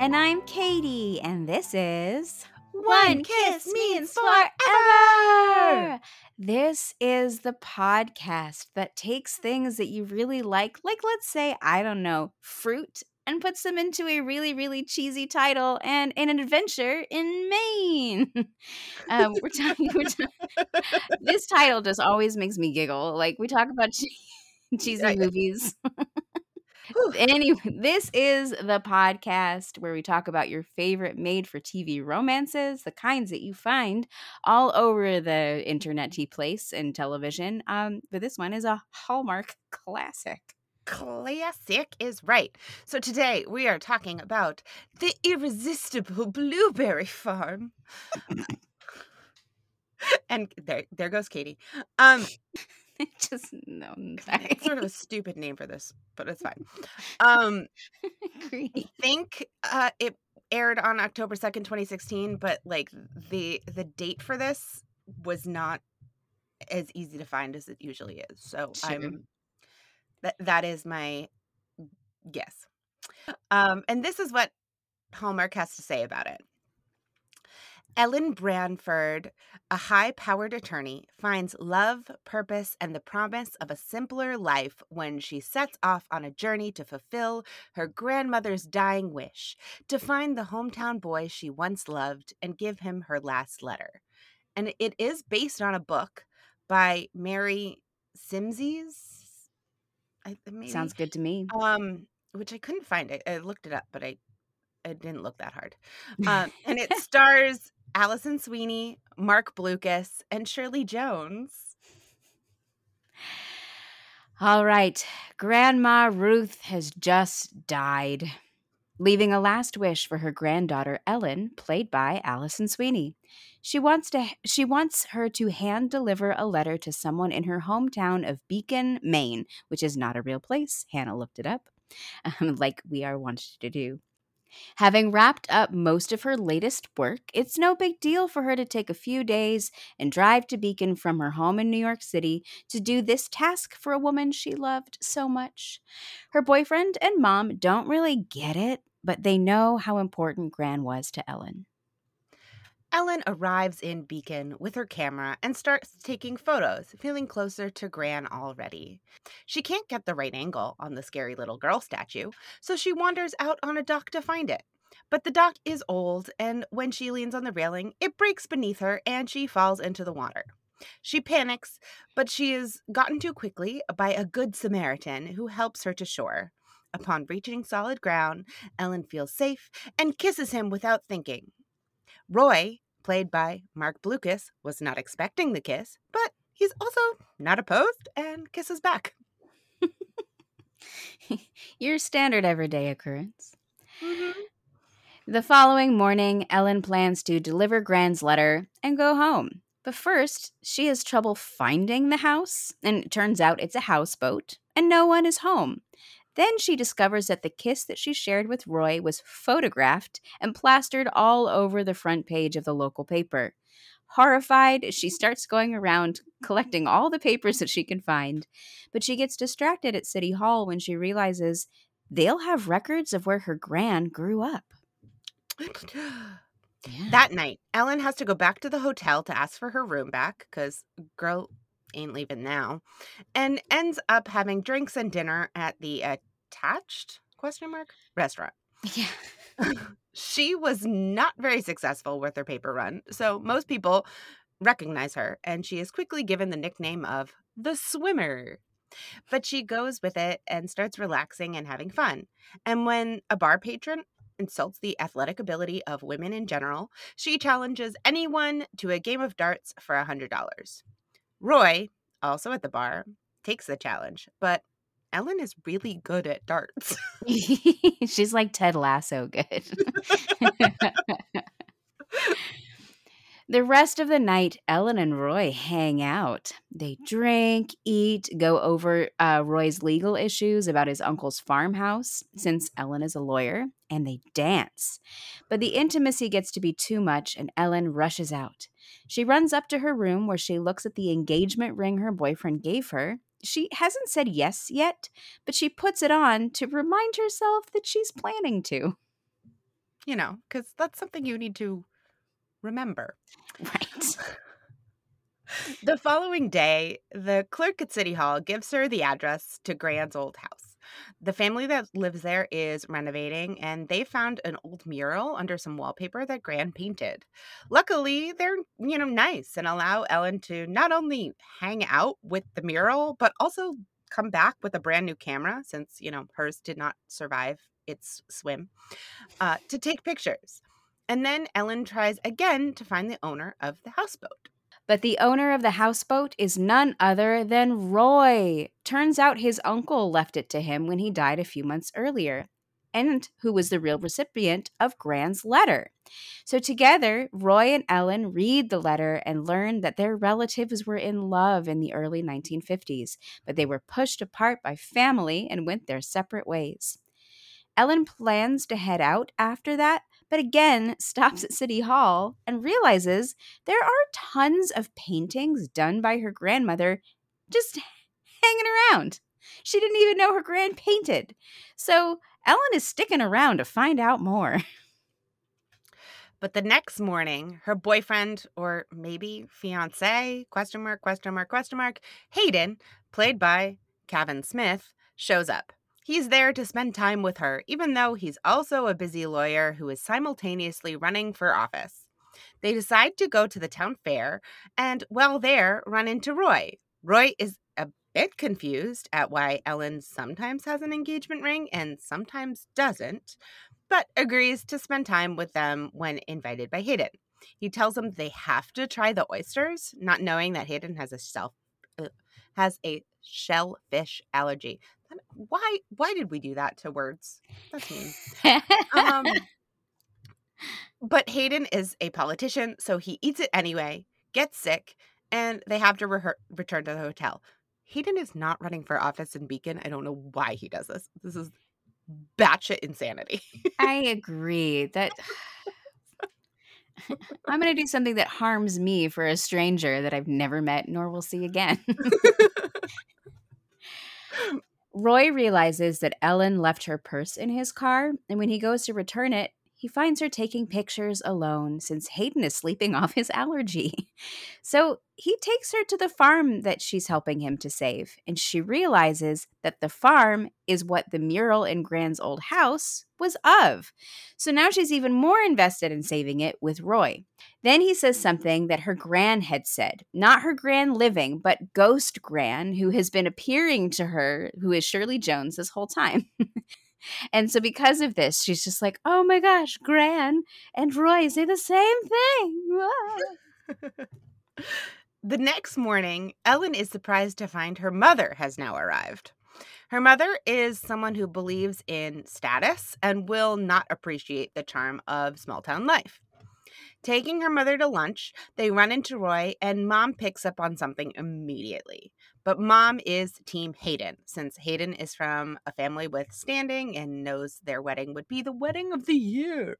And I'm Katie, and this is One Kiss Means Forever. This is the podcast that takes things that you really like, like let's say, I don't know, fruit, and puts them into a really, really cheesy title and an adventure in Maine. um, we're talking. We're ta- this title just always makes me giggle. Like we talk about che- cheesy movies. Anyway, this is the podcast where we talk about your favorite made for TV romances, the kinds that you find all over the internet place and television. Um, but this one is a Hallmark classic. Classic is right. So today we are talking about the irresistible blueberry farm. and there there goes Katie. Um Just no, it's sort of a stupid name for this, but it's fine. Um Agree. think uh it aired on October 2nd, 2016, but like the the date for this was not as easy to find as it usually is. So Sure. I'm that that is my guess. Um and this is what Hallmark has to say about it. Ellen Branford, a high powered attorney, finds love, purpose, and the promise of a simpler life when she sets off on a journey to fulfill her grandmother's dying wish to find the hometown boy she once loved and give him her last letter. And it is based on a book by Mary Simses. Sounds good to me. um which i couldn't find I, I looked it up but i i didn't look that hard um and it stars alison sweeney marc blucas and shirley jones All right, Grandma Ruth has just died, leaving a last wish for her granddaughter Ellen, played by Alison Sweeney. She wants to she wants her to hand deliver a letter to someone in her hometown of Beacon, Maine, which is not a real place. Hannah looked it up, um, like we are wanted to do. Having wrapped up most of her latest work, it's no big deal for her to take a few days and drive to Beacon from her home in New York City to do this task for a woman she loved so much. Her boyfriend and mom don't really get it, but they know how important Gran was to Ellen. Ellen arrives in beacon with her camera and starts taking photos feeling closer to gran already she can't get the right angle on the scary little girl statue so she wanders out on a dock to find it but the dock is old and when she leans on the railing it breaks beneath her and she falls into the water She panics, but she is gotten to quickly by a good Samaritan who helps her to shore. Upon reaching solid ground, Ellen feels safe and kisses him without thinking. Roy, played by Marc Blucas, was not expecting the kiss, but he's also not opposed and kisses back. Your standard everyday occurrence. Mm-hmm. The following morning, Ellen plans to deliver Gran's letter and go home. But first, she has trouble finding the house, and it turns out it's a houseboat, and no one is home. Then she discovers that the kiss that she shared with Roy was photographed and plastered all over the front page of the local paper. Horrified, she starts going around collecting all the papers that she can find, but she gets distracted at City Hall when she realizes they'll have records of where her gran grew up. Yeah. That night, Ellen has to go back to the hotel to ask for her room back because girl ain't leaving now, and ends up having drinks and dinner at the attached question mark restaurant. yeah. she was not very successful with her paper run, so most people recognize her, and she is quickly given the nickname of the swimmer. But she goes with it and starts relaxing and having fun. And when a bar patron insults the athletic ability of women in general, she challenges anyone to a game of darts for a $100. Roy, also at the bar, takes the challenge, but Ellen is really good at darts. She's like Ted Lasso good. the rest of the night, Ellen and Roy hang out. They drink, eat, go over uh, Roy's legal issues about his uncle's farmhouse, since Ellen is a lawyer, and they dance. But the intimacy gets to be too much, and Ellen rushes out. She runs up to her room where she looks at the engagement ring her boyfriend gave her. She hasn't said yes yet, but she puts it on to remind herself that she's planning to. you know, because that's something you need to remember. Right. The following day, the clerk at City Hall gives her the address to Gran's old house. The family that lives there is renovating, and they found an old mural under some wallpaper that Gran painted. Luckily, they're, you know, nice and allow Ellen to not only hang out with the mural, but also come back with a brand new camera, since, you know, hers did not survive its swim, uh, to take pictures. And then Ellen tries again to find the owner of the houseboat. But the owner of the houseboat is none other than Roy. Turns out his uncle left it to him when he died a few months earlier, and who was the real recipient of Gran's letter. So together, Roy and Ellen read the letter and learn that their relatives were in love in the early 1950s, but they were pushed apart by family and went their separate ways. Ellen plans to head out after that, but again stops at City Hall and realizes there are tons of paintings done by her grandmother just hanging around. She didn't even know her grand painted. So Ellen is sticking around to find out more. But the next morning, her boyfriend, or maybe fiance, question mark, question mark, question mark, Hayden, played by Kavan Smith, shows up. He's there to spend time with her, even though he's also a busy lawyer who is simultaneously running for office. They decide to go to the town fair and, while there, run into Roy. Roy is a bit confused at why Ellen sometimes has an engagement ring and sometimes doesn't, but agrees to spend time with them when invited by Hayden. He tells them they have to try the oysters, not knowing that Hayden has a self uh, has a shellfish allergy. Why why did we do that to words? That's mean. um, but Hayden is a politician, so he eats it anyway, gets sick, and they have to re- return to the hotel. Hayden is not running for office in Beacon. I don't know why he does this. This is batshit insanity. I agree that I'm going to do something that harms me for a stranger that I've never met nor will see again. Roy realizes that Ellen left her purse in his car, and when he goes to return it, he finds her taking pictures alone since Hayden is sleeping off his allergy. So he takes her to the farm that she's helping him to save, and she realizes that the farm is what the mural in Gran's old house was of. So now she's even more invested in saving it with Roy. Then he says something that her gran had said, not her gran living, but ghost gran, who has been appearing to her, who is Shirley Jones this whole time. And so because of this, she's just like, "Oh my gosh, Gran and Roy say the same thing." the next morning, Ellen is surprised to find her mother has now arrived. Her mother is someone who believes in status and will not appreciate the charm of small town life. Taking her mother to lunch, they run into Roy, and mom picks up on something immediately. But mom is Team Hayden, since Hayden is from a family with standing and knows their wedding would be the wedding of the year.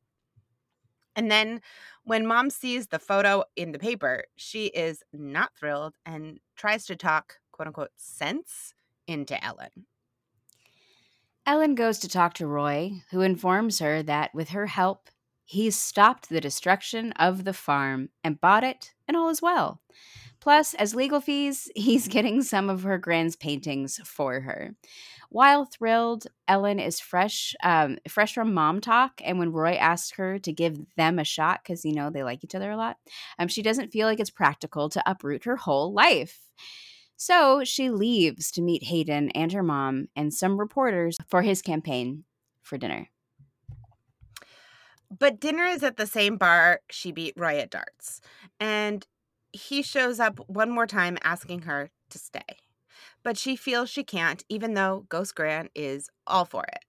And then when mom sees the photo in the paper, she is not thrilled and tries to talk, quote unquote, sense into Ellen. Ellen goes to talk to Roy, who informs her that with her help, He's stopped the destruction of the farm and bought it, and all is well. Plus, as legal fees, he's getting some of her grand's paintings for her. While thrilled, Ellen is fresh, um, fresh from mom talk, and when Roy asks her to give them a shot because you know they like each other a lot, um, she doesn't feel like it's practical to uproot her whole life. So she leaves to meet Hayden and her mom and some reporters for his campaign for dinner. But dinner is at the same bar she beat Roy at darts. And he shows up one more time asking her to stay. But she feels she can't, even though Ghost Grant is all for it.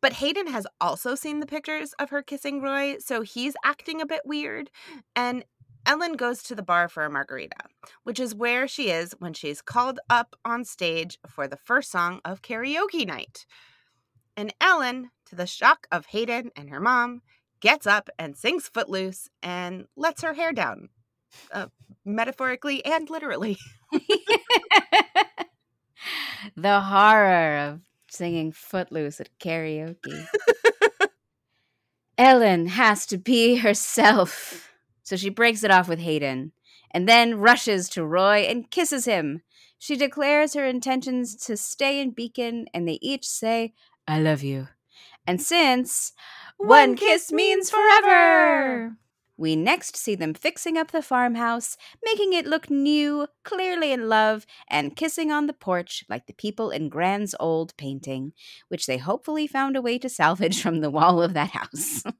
But Hayden has also seen the pictures of her kissing Roy, so he's acting a bit weird. And Ellen goes to the bar for a margarita, which is where she is when she's called up on stage for the first song of karaoke night. And Ellen, to the shock of Hayden and her mom, gets up and sings Footloose and lets her hair down, uh, metaphorically and literally. the horror of singing Footloose at karaoke. Ellen has to be herself. So she breaks it off with Hayden and then rushes to Roy and kisses him. She declares her intentions to stay in Beacon and they each say, I love you. And since one kiss means forever, we next see them fixing up the farmhouse, making it look new, clearly in love, and kissing on the porch like the people in Gran's old painting, which they hopefully found a way to salvage from the wall of that house.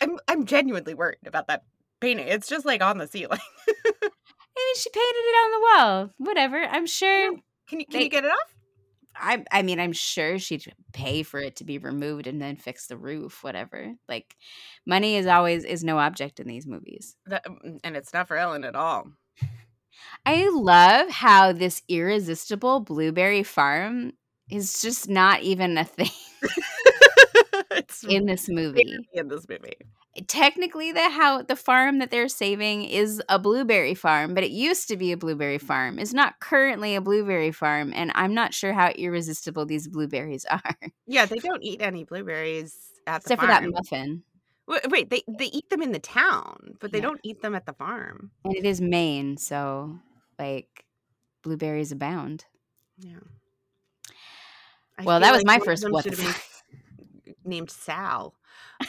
I'm I'm genuinely worried about that painting. It's just like on the ceiling. Maybe she painted it on the wall. Whatever. I'm sure. Can you can They- you get it off? I I mean, I'm sure she'd pay for it to be removed and then fix the roof. Whatever. Like, money is always is no object in these movies. That, mm, and it's not for Ellen at all. I love how this irresistible blueberry farm is just not even a thing it's in this movie. in this movie. Technically, the how the farm that they're saving is a blueberry farm, but it used to be a blueberry farm. It's not currently a blueberry farm, and I'm not sure how irresistible these blueberries are. Yeah, they don't eat any blueberries at the Except for that muffin. Wait, wait, they they eat them in the town, but they Yeah. don't eat them at the farm. And it is Maine, so like blueberries abound. Yeah. I well, that was like my first what should have been named Sal.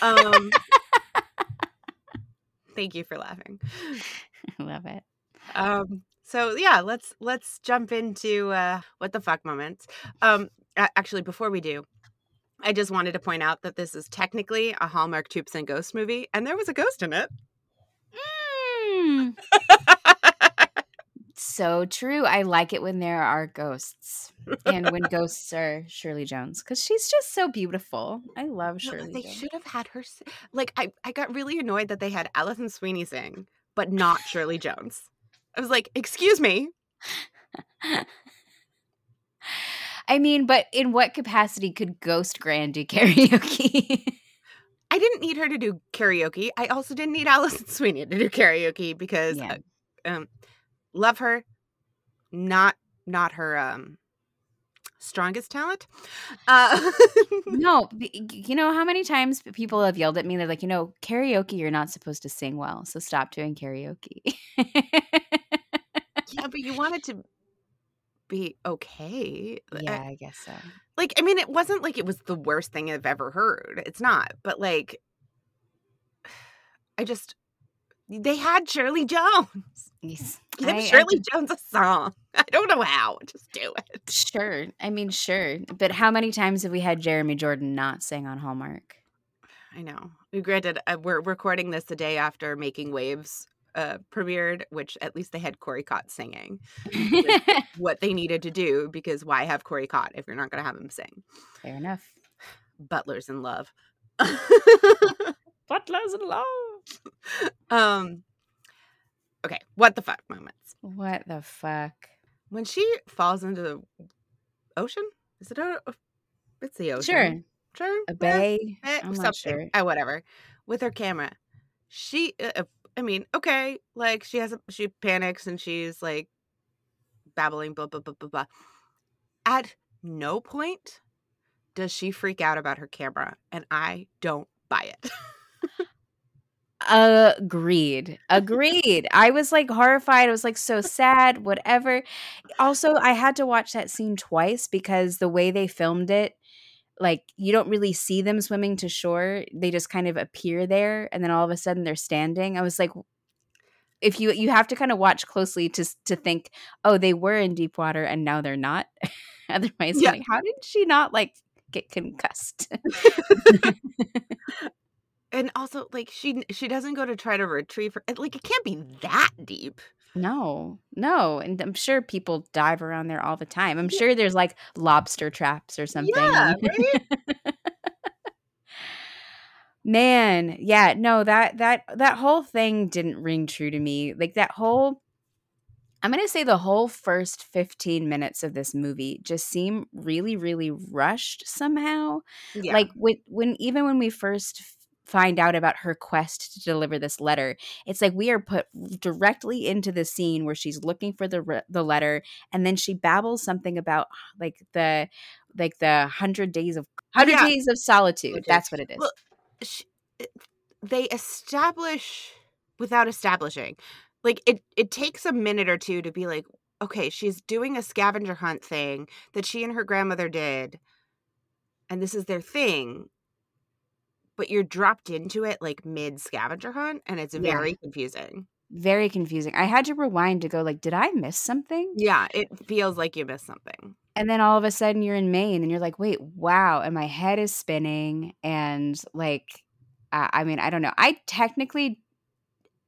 Um, thank you for laughing. I love it. Um, so yeah, let's let's jump into uh, what the fuck moments. Um, actually, before we do, I just wanted to point out that this is technically a Hallmark Troops and Ghosts movie, and there was a ghost in it. Mm, so true. I like it when there are ghosts and when ghosts are Shirley Jones because she's just so beautiful. I love No, Shirley they Jones. should have had her. Like, I, I got really annoyed that they had Alison Sweeney sing, but not Shirley Jones. I was like, excuse me. I mean, but in what capacity could Ghost Grand do karaoke? I didn't need her to do karaoke. I also didn't need Alison Sweeney to do karaoke because, Yeah. uh, um, love her, not not her um strongest talent. Uh, no, you know how many times people have yelled at me? They're like, you know, karaoke, you're not supposed to sing well, so stop doing karaoke. yeah, but you wanted to be okay. Uh, yeah, I guess so. like I mean, it wasn't like it was the worst thing I've ever heard. It's not, but like, I just they had Shirley Jones. Yes. Give I- I Shirley could- Jones a song. I don't know how. Just do it. Sure. I mean, sure. But how many times have we had Jeremy Jordan not sing on Hallmark? I know. We Granted, uh, we're recording this the day after Making Waves uh, premiered, which at least they had Corey Cott singing what they needed to do because why have Corey Cott if you're not going to have him sing? Fair enough. Butlers in love. Butlers in love. um. Okay, what the fuck moments What the fuck? when she falls into the ocean? Is it a? It's the ocean. Sure. Sure. A bay? eh, I'm something. sure. Eh, whatever. With her camera, she. Uh, uh, I mean, okay, like she has a she panics and she's like babbling blah blah blah blah blah. At no point does she freak out about her camera, and I don't buy it. Agreed. Agreed. I was like horrified. I was like so sad, whatever. Also, I had to watch that scene twice because the way they filmed it, like you don't really see them swimming to shore. They just kind of appear there and then all of a sudden they're standing. I was like if you you have to kind of watch closely to to think, "Oh, they were in deep water and now they're not." Otherwise, Yeah. like, how did she not like get concussed? and also, like she she doesn't go to try to retrieve her. Like it can't be that deep. No, no. And I'm sure people dive around there all the time. I'm sure there's like lobster traps or something. Yeah, right. Man, yeah, no, that that that whole thing didn't ring true to me. Like that whole I'm going to say the whole first 15 minutes of this movie just seem really really rushed somehow. yeah. Like when when even when we first find out about her quest to deliver this letter. It's like we are put directly into the scene where she's looking for the re- the letter, and then she babbles something about like the like the hundred days of oh, hundred Yeah. days of solitude. That's what it is. Well, sh- it- they establish without establishing. Like it it takes a minute or two to be like, okay, she's doing a scavenger hunt thing that she and her grandmother did. And this is their thing. But you're dropped into it like mid scavenger hunt and it's Yeah. very confusing. Very confusing. I had to rewind to go like, did I miss something? Yeah, it feels like you missed something. And then all of a sudden you're in Maine and you're like, wait, wow. And my head is spinning. And like, uh, I mean, I don't know. I technically,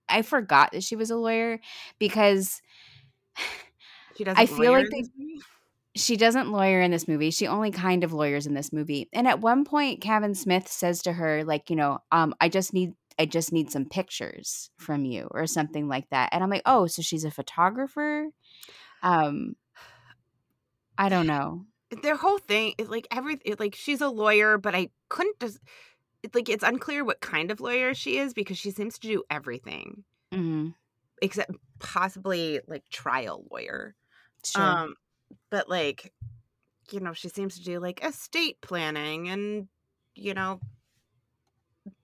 I forgot that she was a lawyer because She doesn't I feel like they-? She doesn't lawyer in this movie. She only kind of lawyers in this movie. And at one point, Kavan Smith says to her, like, you know, um, I just need I just need some pictures from you or something like that. And I'm like, oh, so she's a photographer? Um I don't know. their whole thing is like every it, like she's a lawyer but i couldn't just it, like it's unclear what kind of lawyer she is because she seems to do everything hmm except possibly like trial lawyer Sure. um but like you know she seems to do like estate planning and you know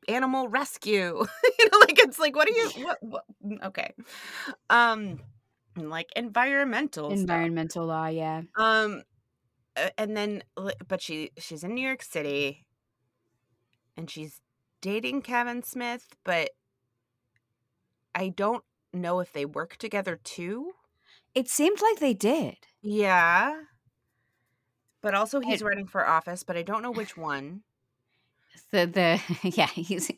animal rescue you know like it's like what are you what, what okay um and, like environmental stuff. Environmental law, yeah. Um, and then, but she she's in New York City, and she's dating Kavan Smith, but I don't know if they work together too. It seemed like they did. Yeah, but also he's And- running for office, but I don't know which one. The the yeah, he's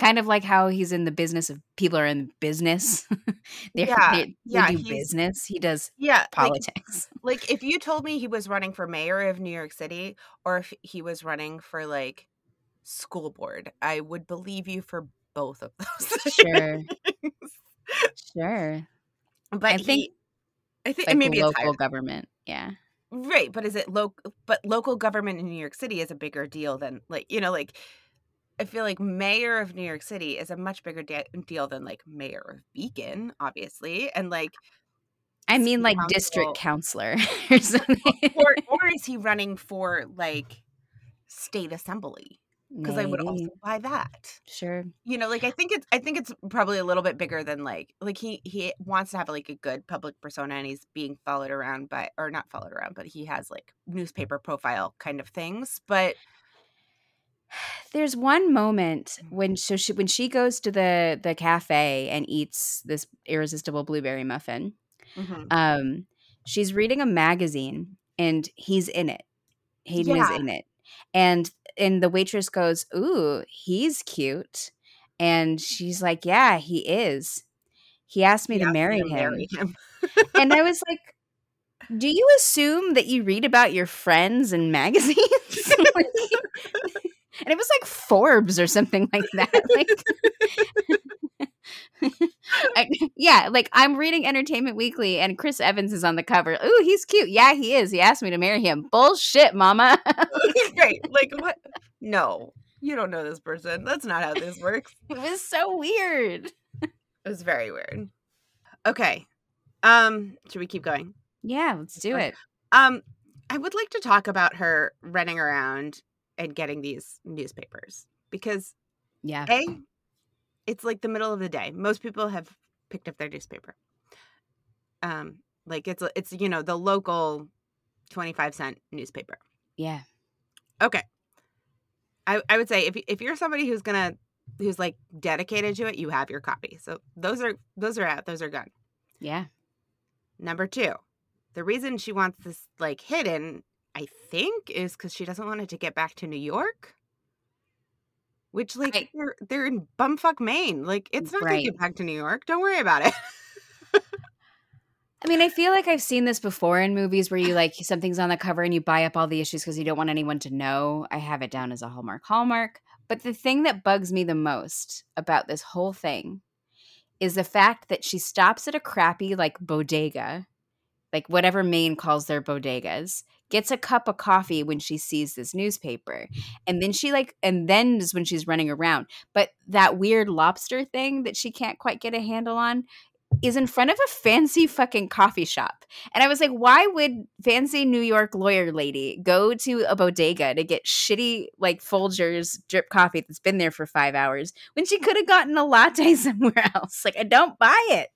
kind of like how he's in the business of people are in business. They're- Yeah, they, they yeah, do business. He does Yeah, politics. like if you told me he was running for mayor of New York City, or if he was running for like school board, I would believe you for both of those. Sure. Sure. But I he, think, I think Like maybe it's local government. Yeah. right. But is it local? But local government in New York City is a bigger deal than like you know like. I feel like mayor of New York City is a much bigger de- deal than like mayor of Beacon, obviously, and like, I mean like council. district counselor or something. or or is he running for like state assembly? Because I would also buy that. Sure. You know, like I think it's I think it's probably a little bit bigger than like like he he wants to have like a good public persona and he's being followed around by or not followed around, but he has like newspaper profile kind of things. But There's one moment Mm. when so she when she goes to the the cafe and eats this irresistible blueberry muffin. Mhm. Um, she's reading a magazine and he's in it. Hayden is in it, and and the waitress goes, "Ooh, he's cute," and she's like, "Yeah, he is." He asked me He to asked marry to him, marry him. and I was like, "Do you assume that you read about your friends in magazines?" Like- and it was like Forbes or something like that. Like, I, yeah, like I'm reading Entertainment Weekly, and Chris Evans is on the cover. Ooh, he's cute. Yeah, he is. He asked me to marry him. Bullshit, mama. Great. Like what? No. You don't know this person. That's not how this works. it was so weird. It was very weird. Okay. Um, should we keep going? Yeah, let's do it. Um, I would like to talk about her running around and getting these newspapers because Yeah. A, it's like the middle of the day. Most people have picked up their newspaper. Um, like it's it's you know the local twenty five cent newspaper. Yeah. Okay. I I would say if if you're somebody who's gonna who's like dedicated to it, you have your copy. So those are those are out. Those are gone. Yeah. Number two, the reason she wants this like hidden, I think, is because she doesn't want it to get back to New York. Which like I- they're they're in bumfuck Maine. Like it's not gonna get back to New York. Don't worry about it. I mean, I feel like I've seen this before in movies where you like something's on the cover and you buy up all the issues because you don't want anyone to know. I have it down as a Hallmark Hallmark. But the thing that bugs me the most about this whole thing is the fact that she stops at a crappy like bodega like whatever Maine calls their bodegas, gets a cup of coffee when she sees this newspaper. And then she like and then is when she's running around. But that weird lobster thing that she can't quite get a handle on is in front of a fancy fucking coffee shop. And I was like, why would fancy New York lawyer lady go to a bodega to get shitty like Folgers drip coffee that's been there for five hours when she could have gotten a latte somewhere else? Like, I don't buy it.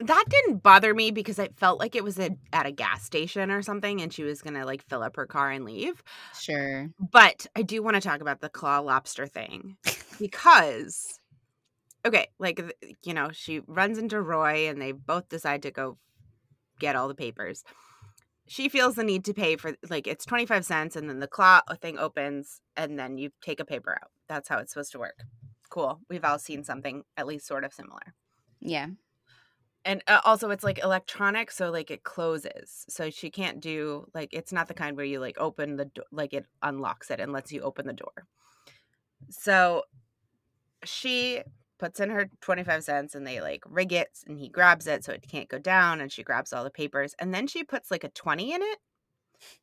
That didn't bother me because it felt like it was a, at a gas station or something and she was going to like fill up her car and leave. Sure. But I do want to talk about the claw lobster thing because okay, like you know, she runs into Roy and they both decide to go get all the papers. She feels the need to pay for like it's 25 cents and then the claw thing opens and then you take a paper out. That's how it's supposed to work. Cool. We've all seen something at least sort of similar. Yeah. And uh, also it's like electronic so like it closes. So she can't do like it's not the kind where you like open the door like it unlocks it and lets you open the door. So she puts in her 25 cents and they like rig it and he grabs it so it can't go down and she grabs all the papers and then she puts like a 20 in it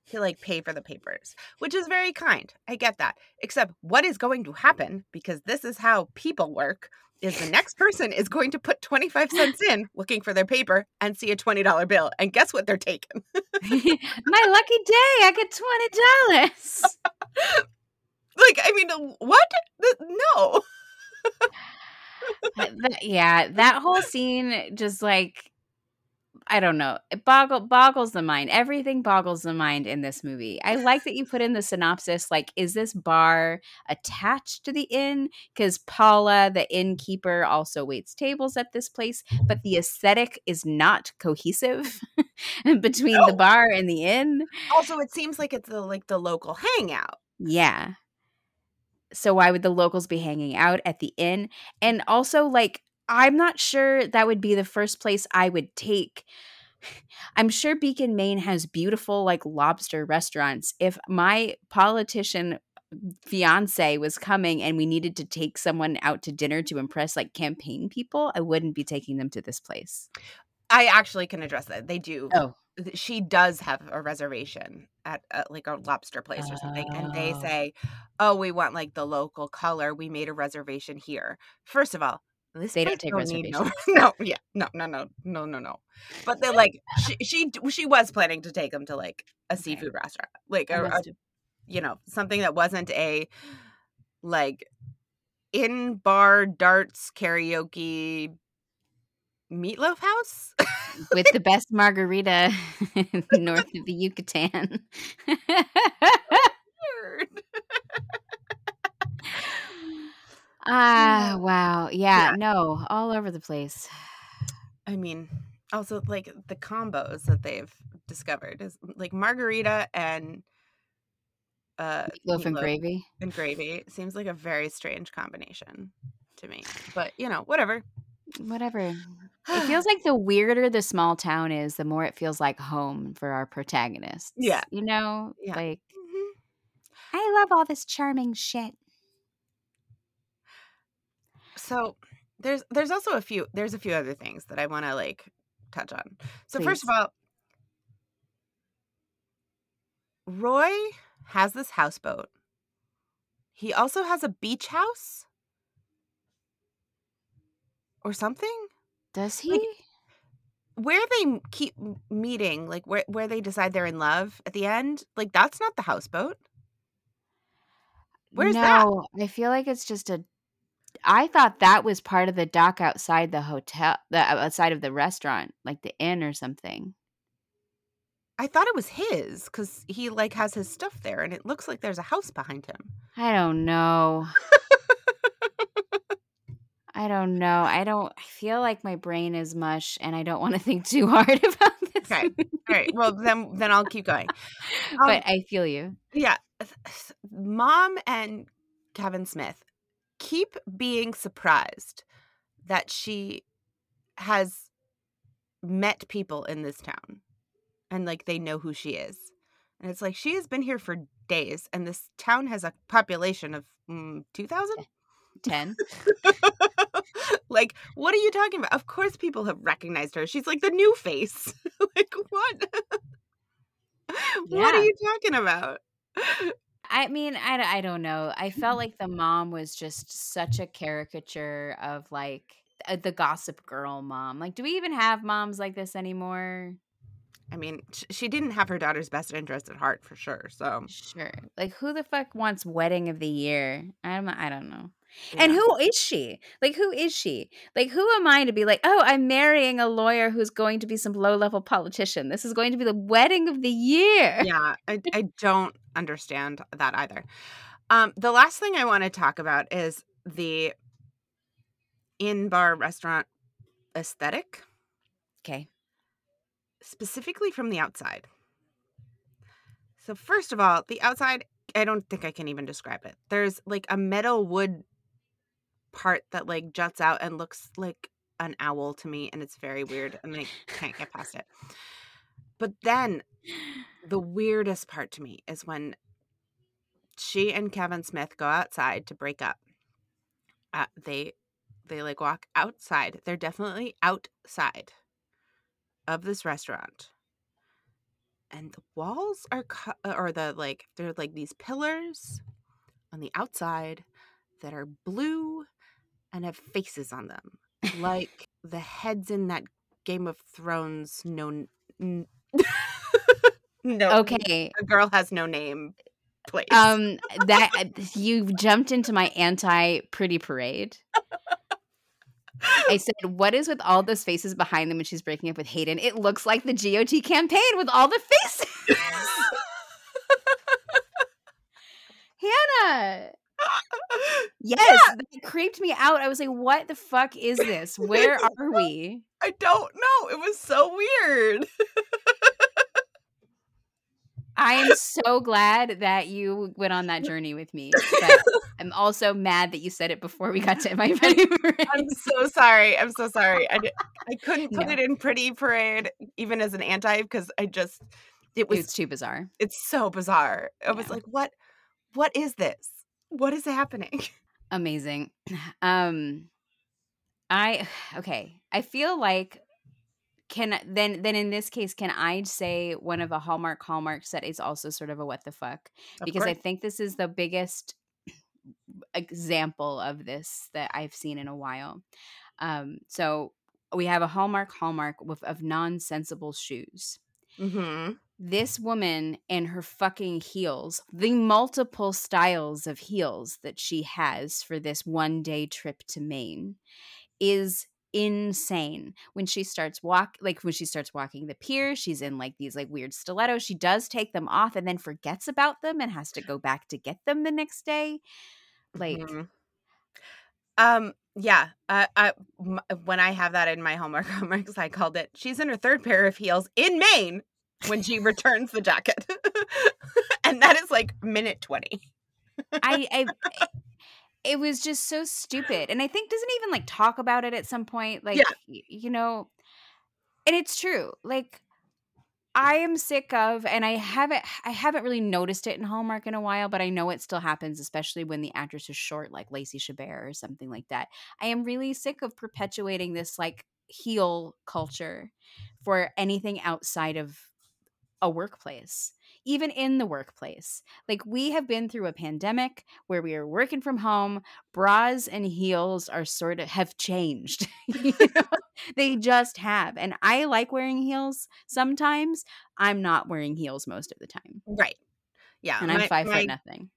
to like pay for the papers which is very kind i get that except what is going to happen because this is how people work is the next person is going to put 25 cents in looking for their paper and see a $20 bill and guess what they're taking? My lucky day i get $20 like i mean what? No. Yeah, that whole scene just like I don't know. It boggle, boggles the mind. Everything boggles the mind in this movie. I like that you put in the synopsis like, is this bar attached to the inn? Because Paula, the innkeeper, also waits tables at this place, but the aesthetic is not cohesive between no. the bar and the inn. Also, it seems like it's the like the local hangout. Yeah so why would the locals be hanging out at the inn? And also, like, I'm not sure that would be the first place I would take. I'm sure Beacon, Maine has beautiful, like, lobster restaurants. If my politician mm, fiance was coming and we needed to take someone out to dinner to impress, like, campaign people, I wouldn't be taking them to this place. I actually can address that. They do. Oh, she does have a reservation at a, like a lobster place or something and they Oh. say oh we want like the local color we made a reservation here first of all this They don't take don't need no reservations. no yeah no no no no no no but they're like she she she was planning to take them to like a Okay. seafood restaurant like a, have you know something that wasn't a like in bar darts karaoke meatloaf house with the best margarita north of the Yucatan. Ah. Yeah, Yeah. no, all over the place. I mean, also like the combos that they've discovered is like margarita and uh Loaf and gravy. and gravy seems like a very strange combination to me. But you know, whatever. Whatever. It feels like the weirder the small town is, the more it feels like home for our protagonists. Yeah. You know, Yeah. like Mhm. I love all this charming shit. So there's there's also a few there's a few other things that I want to like touch on. So first of all, Roy has this houseboat. He also has a beach house or something. Does he? Like where they keep meeting, like where where they decide they're in love at the end, like that's not the houseboat. Where's that? I feel like it's just a I thought that was part of the dock outside the hotel, the outside of the restaurant, like the inn or something. I thought it was his because he like has his stuff there, and it looks like there's a house behind him. I don't know. I don't know. I don't I feel like my brain is mush and I don't want to think too hard about this. Okay. All right. Well, then then I'll keep going. Um, but I feel you. yeah, Mom and Kavan Smith keep being surprised that she has met people in this town, and like they know who she is, and it's like she has been here for days, and this town has a population of mm, two thousand. 10. like, what are you talking about? Of course, people have recognized her. She's like the new face. like what? What are you talking about? I mean, I, I don't know. I felt like the mom was just such a caricature of like uh, the gossip girl mom. Like, do we even have moms like this anymore? I mean, she didn't have her daughter's best interest at heart for sure. So, Sure. Like, who the fuck wants wedding of the year? I'm, I don't know. And who is she? Like, who is she? Like, who am I to be like, oh, I'm marrying a lawyer who's going to be some low level politician? This is going to be the wedding of the year. yeah, I, I don't understand that either. Um, the last thing I want to talk about is the in bar restaurant aesthetic, Okay. specifically from the outside. So, first of all, the outside, I don't think I can even describe it. There's like a metal wood part that like juts out and looks like an owl to me, and it's very weird, and I can't get past it. But then the weirdest part to me is when she and Kavan Smith go outside to break up. Uh, they they like walk outside. They're definitely outside of this restaurant. And the walls are cut or the like they're like these pillars on the outside that are blue and have faces on them. Like the heads in that Game of Thrones no n- no Okay. a girl has no name place. Um, that you jumped into my anti pretty parade. I said, "What is with all those faces behind them when she's breaking up with Hayden? It looks like the GOT campaign with all the faces." Hannah, yes, that creeped me out. I was like, "What the fuck is this? Where are we?" I don't know. It was so weird. I am so glad that you went on that journey with me. But I'm also mad that you said it before we got to my pretty parade. I'm so sorry. I'm so sorry. I, I couldn't put No. it in pretty parade even as an anti because I just it was It's too bizarre. it's so bizarre. I was like, what what is this? What is happening? Amazing. Um I okay. I feel like can then then in this case can I say one of a Hallmark hallmarks that is also sort of a what the fuck Of because I think this is the biggest example of this that I've seen in a while. Um so we have a Hallmark hallmark with, of nonsensible shoes. hmm This woman and her fucking heels, the multiple styles of heels that she has for this one day trip to Maine is insane. When she starts walk like when she starts walking the pier, she's in like these like weird stilettos. She does take them off and then forgets about them and has to go back to get them the next day. Like Mhm. Um. Yeah. I, I m- when I have that in my hallmark homeworks, I called it. She's in her third pair of heels in Maine when she returns the jacket, and that is like minute twenty. I, I eh, it was just so stupid and i think doesn't even like talk about it at some point like Yeah. y- you know and it's true like i am sick of and i haven't i haven't really noticed it in hallmark in a while but i know it still happens especially when the actress is short like lacey chabert or something like that i am really sick of perpetuating this like heel culture for anything outside of a workplace even in the workplace like we have been through a pandemic where we are working from home bras and heels are sort of have changed You know? they just have and i like wearing heels sometimes i'm not wearing heels most of the time Right. Yeah. and i'm my- five my, foot nothing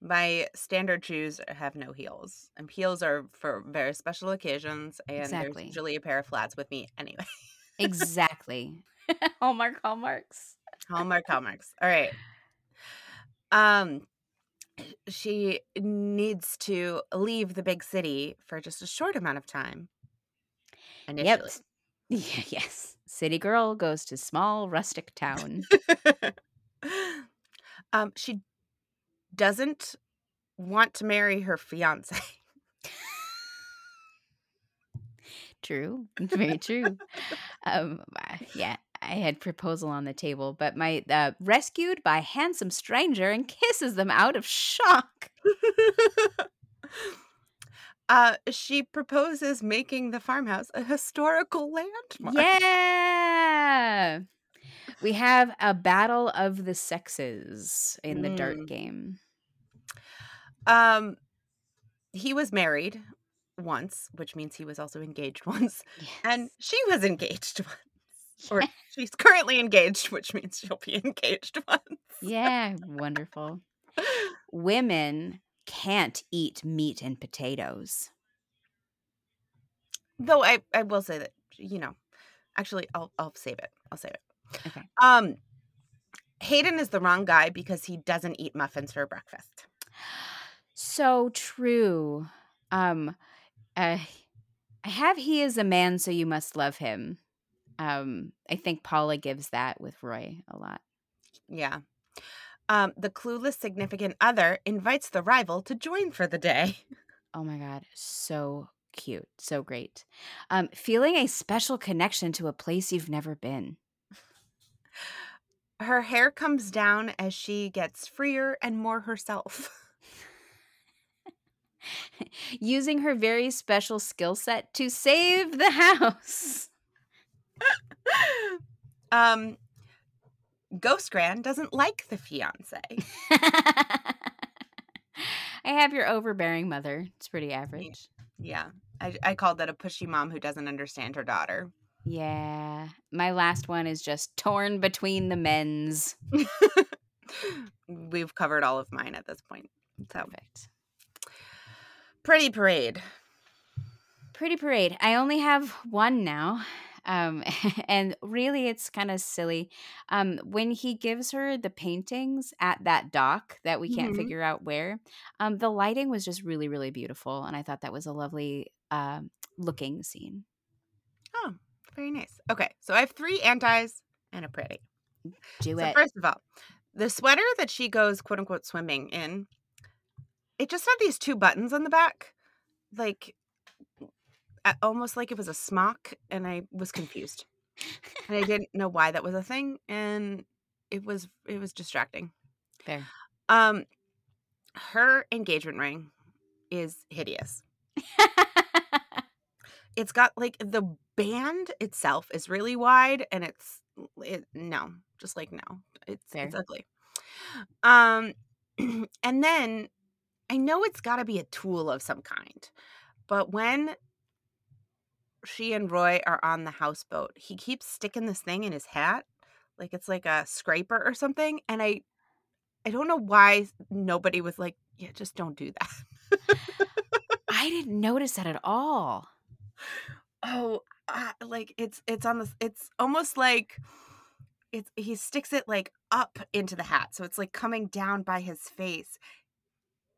My standard shoes have no heels, and heels are for very special occasions. And Exactly. there's usually a pair of flats with me anyway. exactly hallmark hallmarks Hallmark hallmarks. All right. Um, she needs to leave the big city for just a short amount of time. Initially. yep yeah, yes city girl goes to small rustic town um, she doesn't want to marry her fiance. True. Very true. um, yeah, I had proposal on the table, but my uh, rescued by handsome stranger and kisses them out of shock. Uh, she proposes making the farmhouse a historical landmark. Yeah. We have a battle of the sexes in the dart Mm. game. Um, he was married once, which means he was also engaged once, and she was engaged once, or she's currently engaged, which means she'll be engaged once. yeah, wonderful. Women can't eat meat and potatoes. Though I, I will say that you know, actually, I'll I'll save it. I'll save it. Okay. Um, Hayden is the wrong guy because he doesn't eat muffins for breakfast. So true. Um uh, I have he is a man so you must love him. Um I think Paula gives that with Roy a lot. Yeah. Um, the clueless significant other invites the rival to join for the day. Oh my god, so cute, so great. Um feeling a special connection to a place you've never been. Her hair comes down as she gets freer and more herself. Using her very special skill set to save the house. um, Ghost Gran doesn't like the fiance. I have your overbearing mother. It's pretty average. Yeah, I, I called that a pushy mom who doesn't understand her daughter. Yeah. My last one is just torn between the men's. We've covered all of mine at this point. So, Perfect. pretty parade. Pretty parade. I only have one now. Um, and really, it's kind of silly. Um, when he gives her the paintings at that dock that we can't Mhm. figure out where, um, the lighting was just really, really beautiful, and I thought that was a lovely um, looking scene. Oh, very nice. Okay, so I have three antis and a pretty. Do So it. first of all, the sweater that she goes quote unquote swimming in, it just had these two buttons on the back, like almost like it was a smock, and I was confused, and I didn't know why that was a thing, and it was it was distracting. Fair. Um, her engagement ring is hideous. It's got like the band itself is really wide, and it's it no, just like no, it's Fair. it's ugly. Um, and then I know it's got to be a tool of some kind, but when she and Roy are on the houseboat, he keeps sticking this thing in his hat, like it's like a scraper or something, and I I don't know why nobody was like, yeah, just don't do that. I didn't notice that at all. Oh, uh, like it's it's on the it's almost like it's he sticks it like up into the hat, so it's like coming down by his face.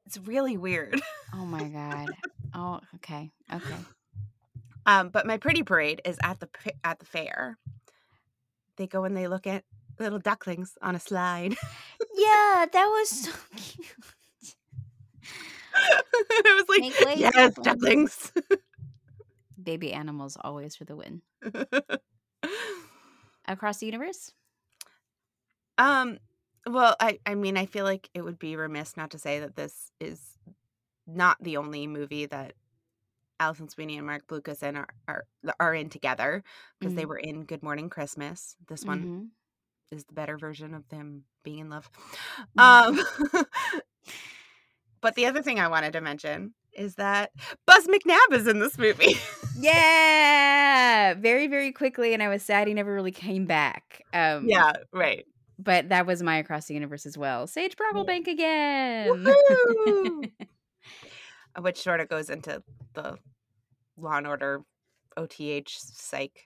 It's really weird. Oh my god. Oh, okay. Okay. Um, but my pretty parade is at the at the fair. They go and they look at little ducklings on a slide. Yeah, that was so cute. I was like, Make way, yes, ducklings." ducklings. Baby animals always for the win. Across the universe? um, well, I I mean, I feel like it would be remiss not to say that this is not the only movie that Alison Sweeney and Marc Blucas in are are, are in together because they Mhm. were in Good Morning Christmas. This one Mhm. is the better version of them being in love. Mhm. Um, but the other thing I wanted to mention is that Buzz McNab is in this movie. Yeah, very very quickly, and I was sad he never really came back. Um, yeah, right. but that was my across the universe as well. Sage Brocklebank again. Which sort of goes into the Law and Order OTH psych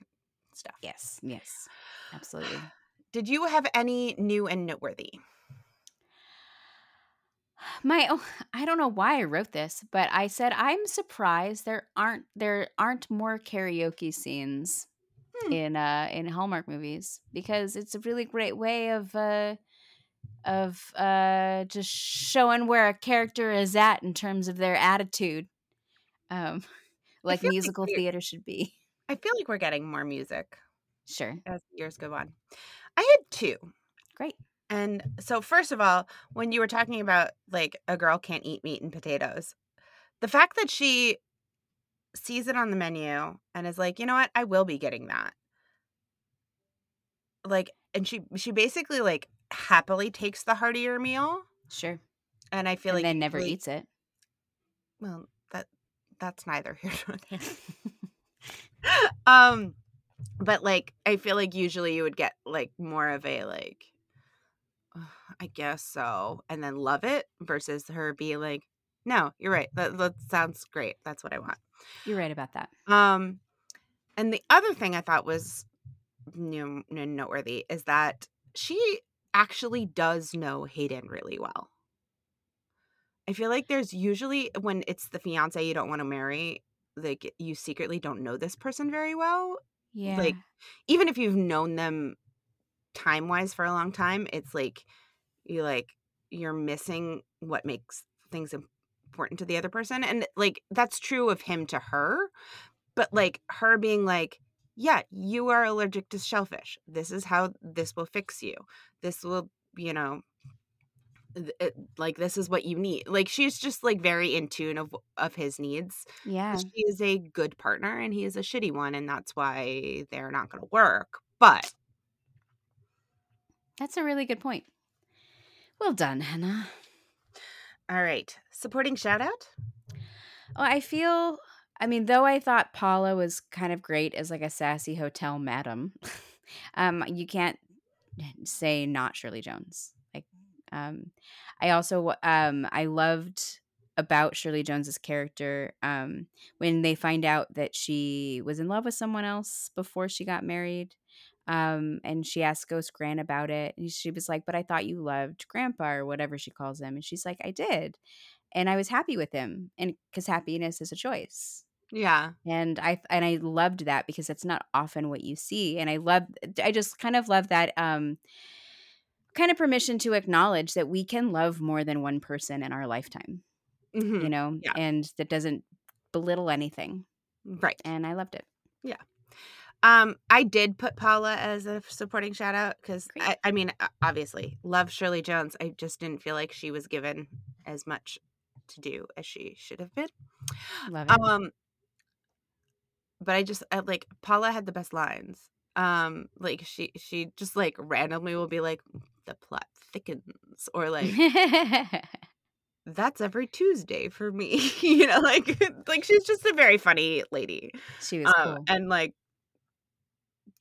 stuff. yes, yes, absolutely. Did you have any new and noteworthy? My oh, I don't know why I wrote this, but I said I'm surprised there aren't there aren't more karaoke scenes Hmm. in uh in Hallmark movies because it's a really great way of uh of uh just showing where a character is at in terms of their attitude. Um like feel like musical theater should be. I feel like we're getting more music Sure. as years go on. I had two. Great. And so, first of all, when you were talking about like a girl can't eat meat and potatoes, the fact that she sees it on the menu and is like, "You know what? I will be getting that." Like and she she basically like happily takes the heartier meal Sure. and I feel and like then never eats it. Well, that that's neither here nor there. um but like I feel like usually you would get like more of a like "Ugh, I guess so and then love it versus her be like no, you're right. That, that sounds great. That's what I want. You're right about that. Um, and the other thing I thought was new, n- noteworthy is that she actually does know Hayden really well. I feel like there's usually when it's the fiance you don't want to marry, like you secretly don't know this person very well. Yeah. Like even if you've known them time wise for a long time, it's like you like you're missing what makes things important to the other person. And like that's true of him to her. But like her being like, yeah, you are allergic to shellfish. This is how this will fix you. This will, you know, it- like this is what you need. Like she's just like very in tune of of his needs. yeah. She is a good partner and he is a shitty one, and that's why they're not going to work. But That's a really good point. Well done, Hannah. all right, supporting shout out. Oh, I feel. I mean, though I thought Paula was kind of great as like a sassy hotel madam, um, you can't say not Shirley Jones. Like, um, I also um I loved about Shirley Jones's character um when they find out that she was in love with someone else before she got married. Um, and she asked Ghost Gran about it, and she was like, "But I thought you loved Grandpa or whatever she calls him," and she's like, "I did." and I was happy with him, and because happiness is a choice, Yeah, and I and I loved that because that's not often what you see, and I love, I just kind of love that um, kind of permission to acknowledge that we can love more than one person in our lifetime, Mhm. you know, Yeah. and that doesn't belittle anything, right. and I loved it. Yeah. Um, I did put Paula as a supporting shout out because I, I mean, obviously, love Shirley Jones. I just didn't feel like she was given as much to do as she should have been. Love it. Um, but I just I, like Paula had the best lines. Um, like she she just like randomly will be like the plot thickens or like that's every Tuesday for me. you know, like like she's just a very funny lady. she was Um, cool. and like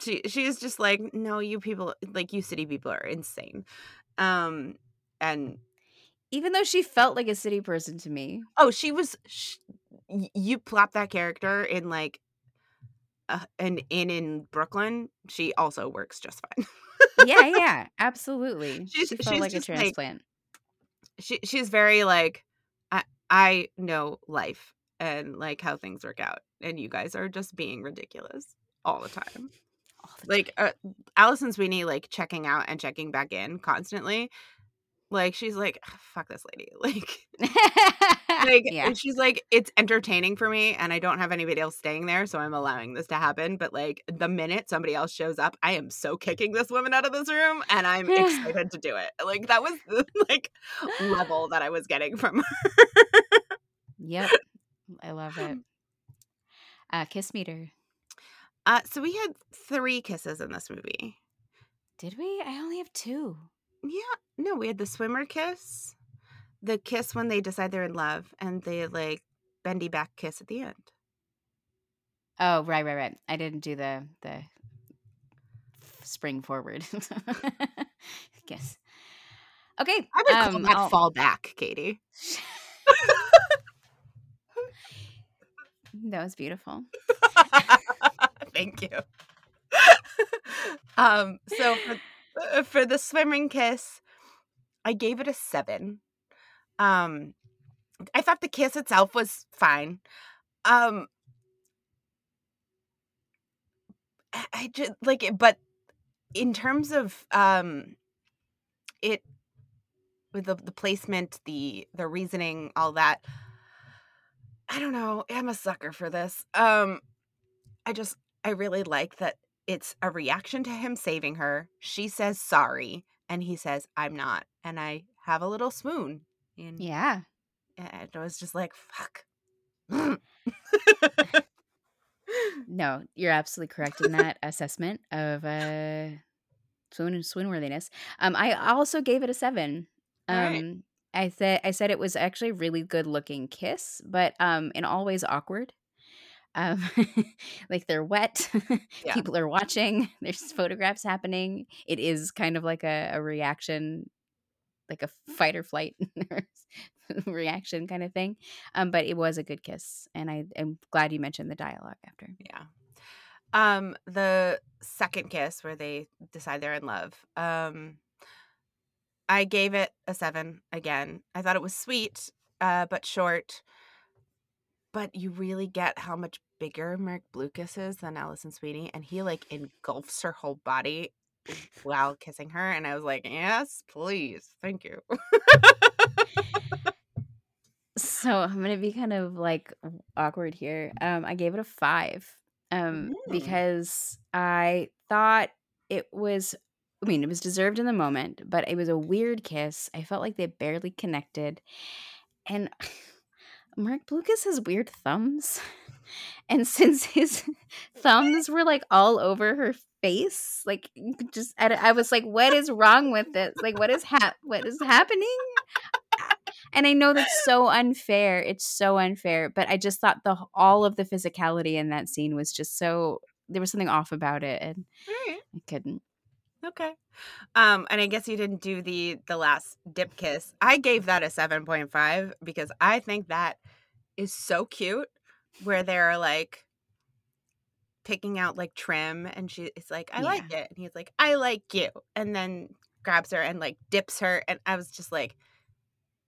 she she's just like no you people like you city people are insane um and Even though she felt like a city person to me. oh she was sh- you plop that character in like uh, an inn in brooklyn she also works just fine Yeah, yeah, absolutely. She's- she felt she's like a just, like, transplant. she she's very like i i know life and like how things work out and you guys are just being ridiculous all the time all the like uh, Alison Sweeney like checking out and checking back in constantly. Like she's like, "Ah, fuck this lady. Like, like yeah. and she's like, it's entertaining for me, and I don't have anybody else staying there, so I'm allowing this to happen. But like the minute somebody else shows up, I am so kicking this woman out of this room, and I'm excited to do it. Like that was the like level that I was getting from her. Yep. I love it. Uh, kiss meter. Uh, so we had three kisses in this movie. Did we? I only have two. Yeah, no, we had the swimmer kiss, the kiss when they decide they're in love, and the like bendy back kiss at the end. Oh, right, right, right. I didn't do the the spring forward. Guess. Okay. I would call um, that I'll- fall back, Katie. That was beautiful. Thank you. um, so for, for the swimming kiss, I gave it a seven. Um, I thought the kiss itself was fine. Um, I- I just like it, but in terms of um, it with the the placement, the the reasoning, all that. I don't know. I'm a sucker for this. Um, I just I really like that it's a reaction to him saving her. She says sorry, and he says I'm not, and I have a little swoon. And Yeah. and I was just like, fuck. no, you're absolutely correct in that assessment of uh swoon swoon worthiness. Um, I also gave it a seven. Um, right. I said I said it was actually a really good looking kiss, but um, in all ways awkward. Um, like they're wet. Yeah. People are watching. There's photographs happening. It is kind of like a, a reaction, like a fight or flight reaction kind of thing. Um, but it was a good kiss, and I am glad you mentioned the dialogue after. Yeah. Um, the second kiss where they decide they're in love. Um, I gave it a seven again. I thought it was sweet, uh, but short. But you really get how much bigger Marc Blucas is than Alison Sweeney, and he like engulfs her whole body while kissing her, and I was like, "Yes, please, thank you." So I'm gonna be kind of like awkward here. Um, I gave it a five. Um, Mm. because I thought it was I mean, it was deserved in the moment, but it was a weird kiss. I felt like they barely connected. And Marc Blucas has weird thumbs. And since his thumbs were like all over her face, like just I, I was like, what is wrong with this? Like what is hap what is happening? And I know that's so unfair. It's so unfair, but I just thought the all of the physicality in that scene was just so there was something off about it and. I couldn't. Okay. Um, and I guess you didn't do the the last dip kiss. I gave that a 7.5 because I think that is so cute where they're like picking out like trim and she is like, I like it. And he's like, I like you. And then grabs her and like dips her. And I was just like,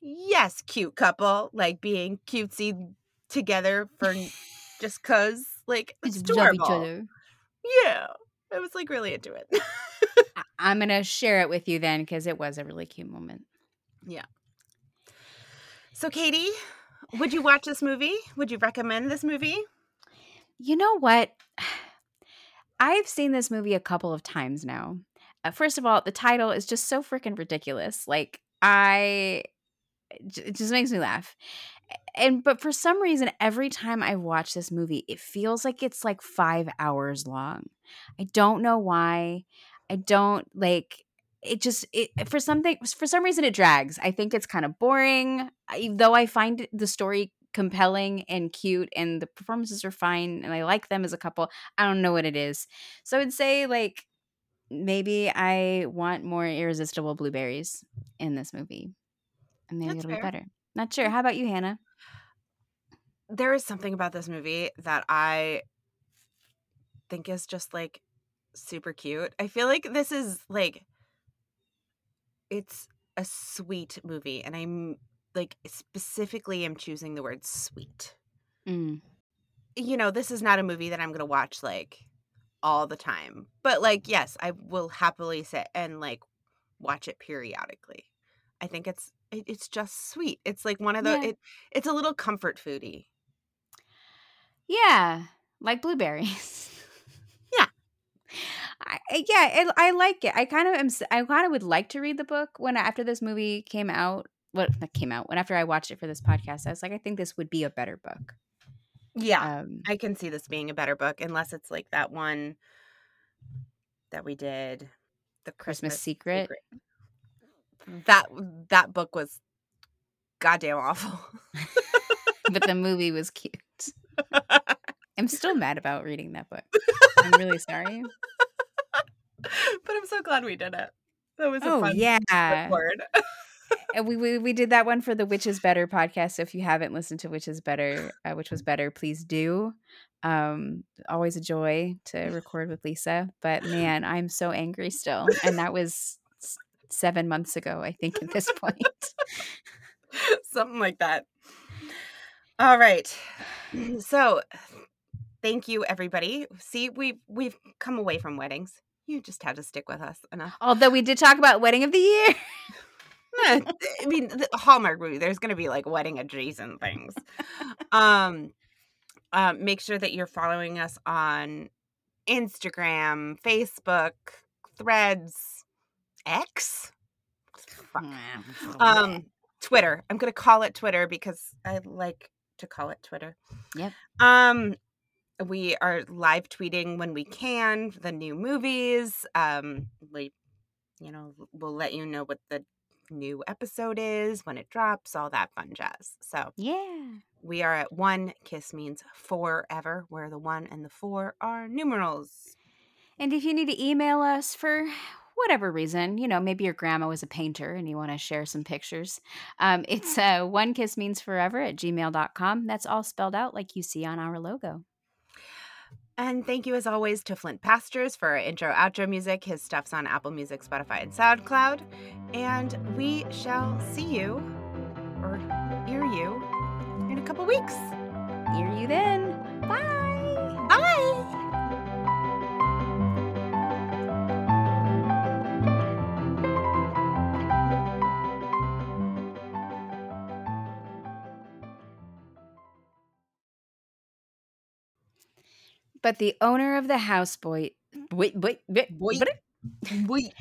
Yes, cute couple, like being cutesy together for just cause. Like it's Just love each adorable. Yeah. I was like really into it. I'm gonna share it with you then because it was a really cute moment. Yeah. So, Katie, would you watch this movie? Would you recommend this movie? You know what? I've seen this movie a couple of times now. Uh, first of all, the title is just so freaking ridiculous. Like I. it just makes me laugh. And but for some reason, every time I watch this movie, it feels like it's like five hours long. I don't know why. I don't like it. Just it eh, for something for some reason it drags. I think it's kind of boring. I, though I find the story compelling and cute and the performances are fine and I like them as a couple. I don't know what it is. So I would say like maybe I want more irresistible blueberries in this movie. And maybe That's it'll be better. Not sure. Mm. How about you, Hannah? There is something about this movie that I think is just like super cute. I feel like this is like it's a sweet movie, and I'm like specifically am choosing the word sweet. Mm. You know, this is not a movie that I'm gonna watch like all the time, but like yes, I will happily sit and like watch it periodically. I think it's it, it's just sweet. It's like one of the Yeah. it it's a little comfort foodie. Yeah, like blueberries. Yeah. I, yeah, I, I like it. I kind of am. I kind of would like to read the book when after this movie came out. What that came out when after I watched it for this podcast, I was like, I think this would be a better book. Yeah. Um, I can see this being a better book unless it's like that one that we did the Christmas, Christmas, Secret. That that book was goddamn awful. but the movie was cute. I'm still mad about reading that book. I'm really sorry. but I'm so glad we did it. That was a Oh fun yeah, record. and we, we we did that one for the Which is Better podcast. So if you haven't listened to Which is Better, uh, which was better, please do. Um, always a joy to record with Lisa. But man, I'm so angry still, and that was seven months ago, I think. At this point, Something like that. All right. So thank you everybody. See, we we've come away from weddings. You just had to stick with us enough. although we did talk about Wedding of the Year. I mean, the Hallmark movie. There's going to be like wedding adjacent things. um, um, make sure that you're following us on Instagram, Facebook, Threads, X, um, Twitter. I'm going to call it Twitter because I like to call it Twitter. Yep. Um, we are live tweeting when we can the new movies. Um, we, you know, we'll let you know what the new episode is when it drops, all that fun jazz. So Yeah. we are at one kiss means forever, where the one and the four are numerals. And if you need to email us for whatever reason, you know, maybe your grandma was a painter and you want to share some pictures, um, it's uh, one kiss means forever at gmail.com. That's all spelled out like you see on our logo. And thank you, as always, to Flint Pastures for our intro outro music. His stuff's on Apple Music, Spotify, and SoundCloud. And we shall see you or hear you in a couple weeks. Hear you then. Bye. But the owner of the houseboat. Mm. Wait, wait, wait, Boy. wait. Wait.